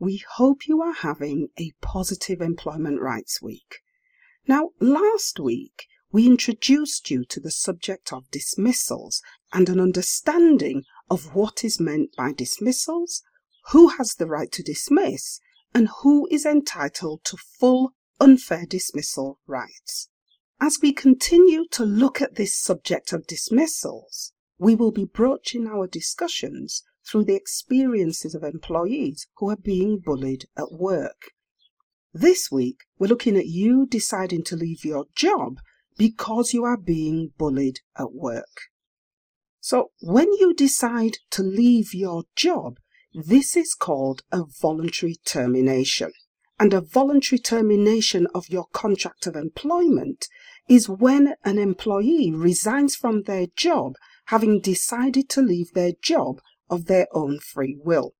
We hope you are having a positive Employment Rights Week. Now, last week we introduced you to the subject of dismissals and an understanding of what is meant by dismissals, who has the right to dismiss, and who is entitled to full unfair dismissal rights. As we continue to look at this subject of dismissals, we will be broaching our discussions through the experiences of employees who are being bullied at work. This week, we're looking at you deciding to leave your job because you are being bullied at work. So, when you decide to leave your job, this is called a voluntary termination. And a voluntary termination of your contract of employment is when an employee resigns from their job having decided to leave their job of their own free will.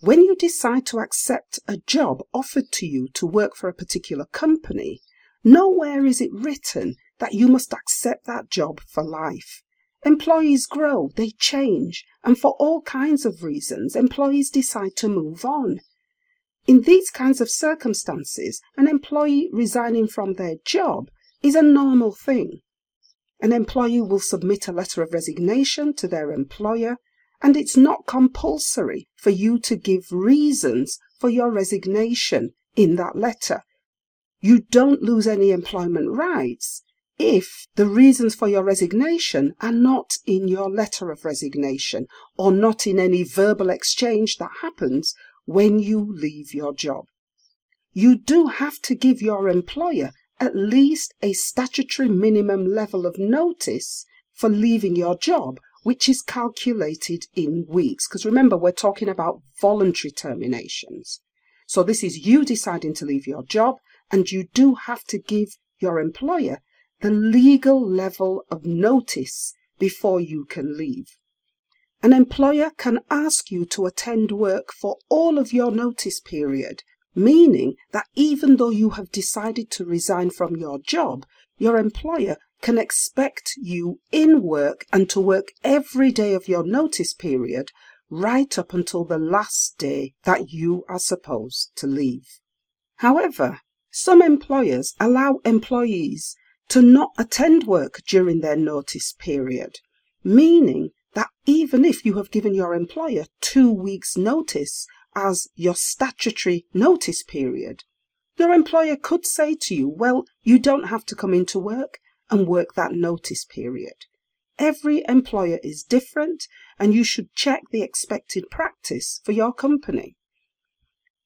When you decide to accept a job offered to you to work for a particular company, nowhere is it written that you must accept that job for life. Employees grow, they change, and for all kinds of reasons, employees decide to move on. In these kinds of circumstances, an employee resigning from their job is a normal thing. An employee will submit a letter of resignation to their employer and it's not compulsory for you to give reasons for your resignation in that letter. You don't lose any employment rights if the reasons for your resignation are not in your letter of resignation or not in any verbal exchange that happens when you leave your job. You do have to give your employer at least a statutory minimum level of notice for leaving your job which is calculated in weeks. Because remember, we're talking about voluntary terminations. So this is you deciding to leave your job, and you do have to give your employer the legal level of notice before you can leave. An employer can ask you to attend work for all of your notice period, meaning that even though you have decided to resign from your job, your employer can expect you in work and to work every day of your notice period right up until the last day that you are supposed to leave. However, some employers allow employees to not attend work during their notice period, meaning that even if you have given your employer two weeks' notice as your statutory notice period, your employer could say to you, Well, you don't have to come into work and work that notice period. Every employer is different and you should check the expected practice for your company.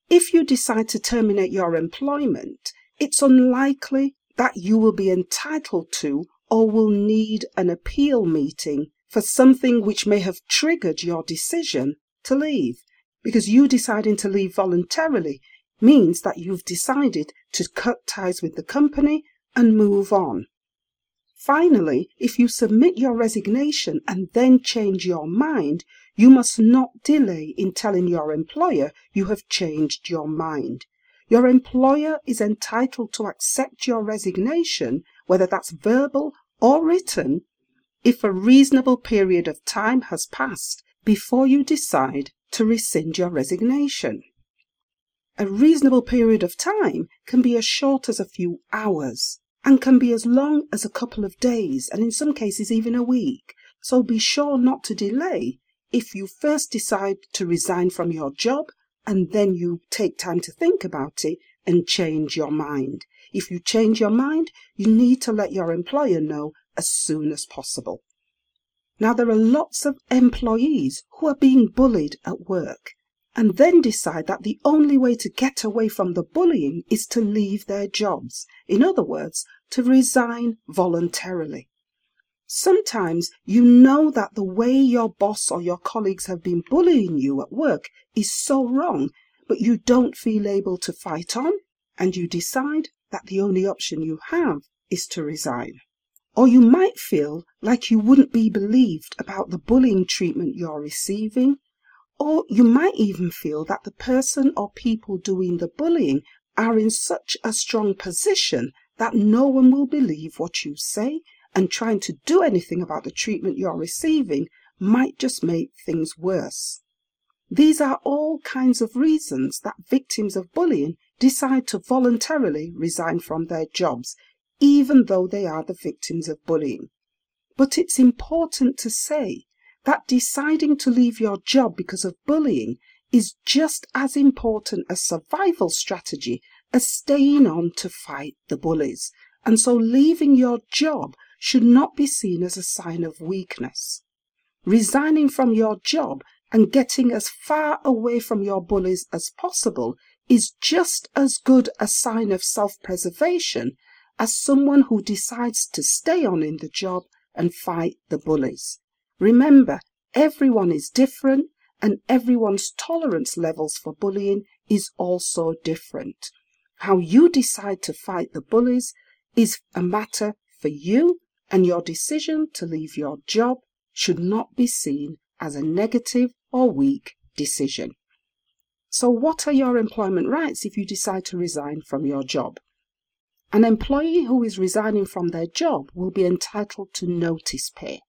If you decide to terminate your employment, it's unlikely that you will be entitled to or will need an appeal meeting for something which may have triggered your decision to leave. Because you deciding to leave voluntarily means that you've decided to cut ties with the company and move on. Finally, if you submit your resignation and then change your mind, you must not delay in telling your employer you have changed your mind. Your employer is entitled to accept your resignation, whether that's verbal or written, if a reasonable period of time has passed before you decide to rescind your resignation. A reasonable period of time can be as short as a few hours and can be as long as a couple of days and in some cases even a week. So be sure not to delay if you first decide to resign from your job and then you take time to think about it and change your mind. If you change your mind, you need to let your employer know as soon as possible. Now, there are lots of employees who are being bullied at work and then decide that the only way to get away from the bullying is to leave their jobs. In other words, to resign voluntarily. Sometimes you know that the way your boss or your colleagues have been bullying you at work is so wrong, but you don't feel able to fight on. and you decide that the only option you have is to resign. Or you might feel like you wouldn't be believed about the bullying treatment you're receiving. Or you might even feel that the person or people doing the bullying are in such a strong position that no one will believe what you say and trying to do anything about the treatment you're receiving might just make things worse. These are all kinds of reasons that victims of bullying decide to voluntarily resign from their jobs even though they are the victims of bullying. But it's important to say that deciding to leave your job because of bullying is just as important a survival strategy as staying on to fight the bullies. And so leaving your job should not be seen as a sign of weakness. Resigning from your job and getting as far away from your bullies as possible is just as good a sign of self preservation as someone who decides to stay on in the job and fight the bullies. Remember, everyone is different and everyone's tolerance levels for bullying is also different. How you decide to fight the bullies is a matter for you and your decision to leave your job should not be seen as a negative or weak decision. So what are your employment rights if you decide to resign from your job? An employee who is resigning from their job will be entitled to notice pay.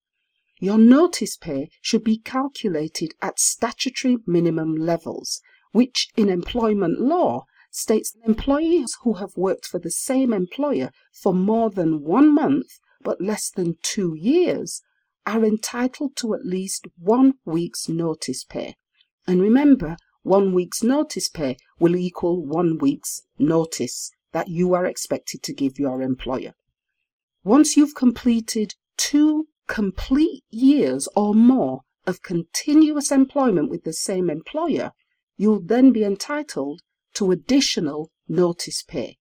Your notice pay should be calculated at statutory minimum levels, which in employment law states that employees who have worked for the same employer for more than one month but less than two years are entitled to at least one week's notice pay. And remember, one week's notice pay will equal one week's notice that you are expected to give your employer. Once you've completed two complete years or more of continuous employment with the same employer, you'll then be entitled to additional notice pay.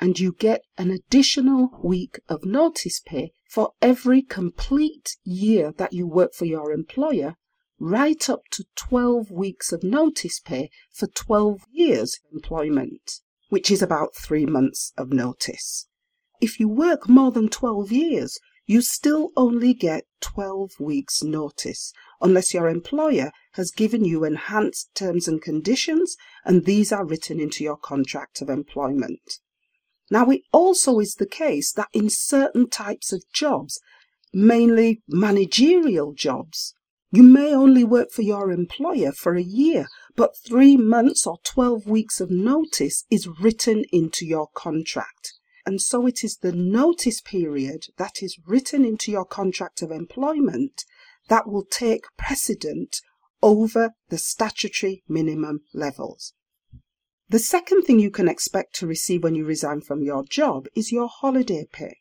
And you get an additional week of notice pay for every complete year that you work for your employer, right up to 12 weeks of notice pay for 12 years employment which is about three months of notice. If you work more than 12 years, you still only get 12 weeks notice unless your employer has given you enhanced terms and conditions and these are written into your contract of employment. Now it also is the case that in certain types of jobs, mainly managerial jobs, you may only work for your employer for a year, but three months or 12 weeks of notice is written into your contract. And so it is the notice period that is written into your contract of employment that will take precedent over the statutory minimum levels. The second thing you can expect to receive when you resign from your job is your holiday pay.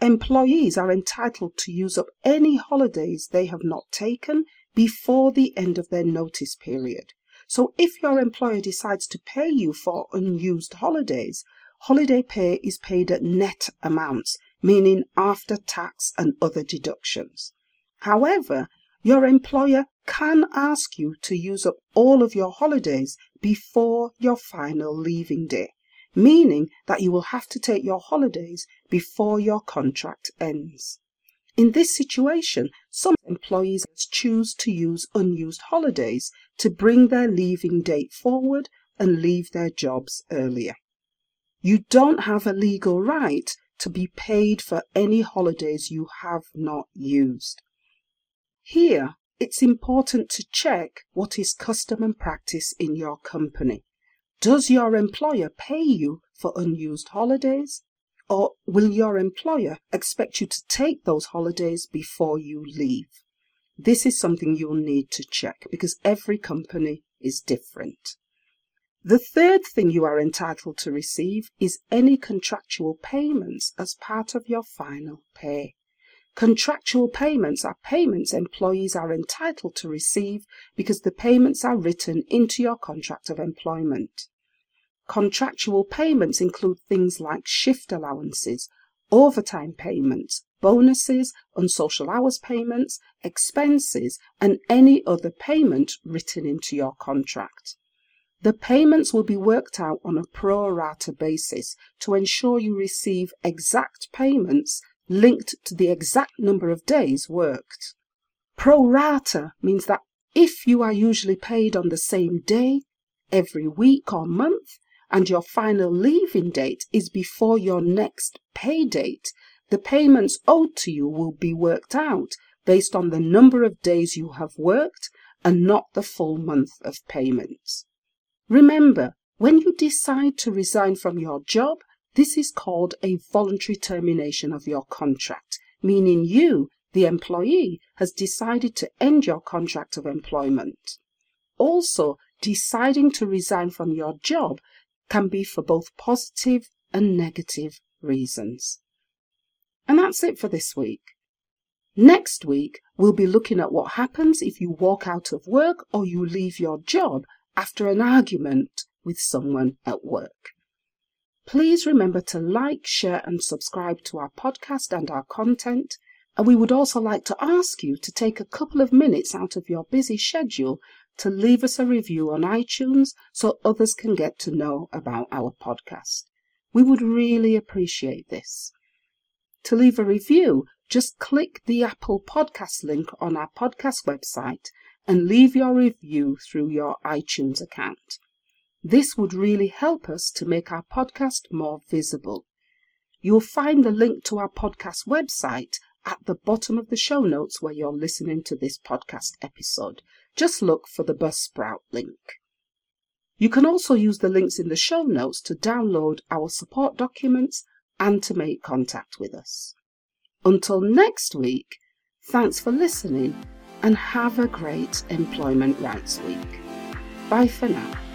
Employees are entitled to use up any holidays they have not taken before the end of their notice period. So if your employer decides to pay you for unused holidays, holiday pay is paid at net amounts, meaning after tax and other deductions. However, your employer can ask you to use up all of your holidays before your final leaving day meaning that you will have to take your holidays before your contract ends. In this situation, some employees choose to use unused holidays to bring their leaving date forward and leave their jobs earlier. You don't have a legal right to be paid for any holidays you have not used. Here, it's important to check what is custom and practice in your company. Does your employer pay you for unused holidays? Or will your employer expect you to take those holidays before you leave? This is something you'll need to check because every company is different. The third thing you are entitled to receive is any contractual payments as part of your final pay. Contractual payments are payments employees are entitled to receive because the payments are written into your contract of employment. Contractual payments include things like shift allowances, overtime payments, bonuses, unsocial hours payments, expenses, and any other payment written into your contract. The payments will be worked out on a pro rata basis to ensure you receive exact payments linked to the exact number of days worked. Pro rata means that if you are usually paid on the same day, every week or month, and your final leaving date is before your next pay date, the payments owed to you will be worked out based on the number of days you have worked and not the full month of payments. Remember, when you decide to resign from your job, this is called a voluntary termination of your contract, meaning you, the employee, has decided to end your contract of employment. Also, deciding to resign from your job can be for both positive and negative reasons. And that's it for this week. Next week, we'll be looking at what happens if you walk out of work or you leave your job after an argument with someone at work. Please remember to like, share, and subscribe to our podcast and our content. And we would also like to ask you to take a couple of minutes out of your busy schedule to leave us a review on iTunes so others can get to know about our podcast. We would really appreciate this. To leave a review, just click the Apple Podcast link on our podcast website and leave your review through your iTunes account. This would really help us to make our podcast more visible. You'll find the link to our podcast website at the bottom of the show notes where you're listening to this podcast episode. Just look for the Buzzsprout link. You can also use the links in the show notes to download our support documents and to make contact with us. Until next week, thanks for listening and have a great Employment Rights Week. Bye for now.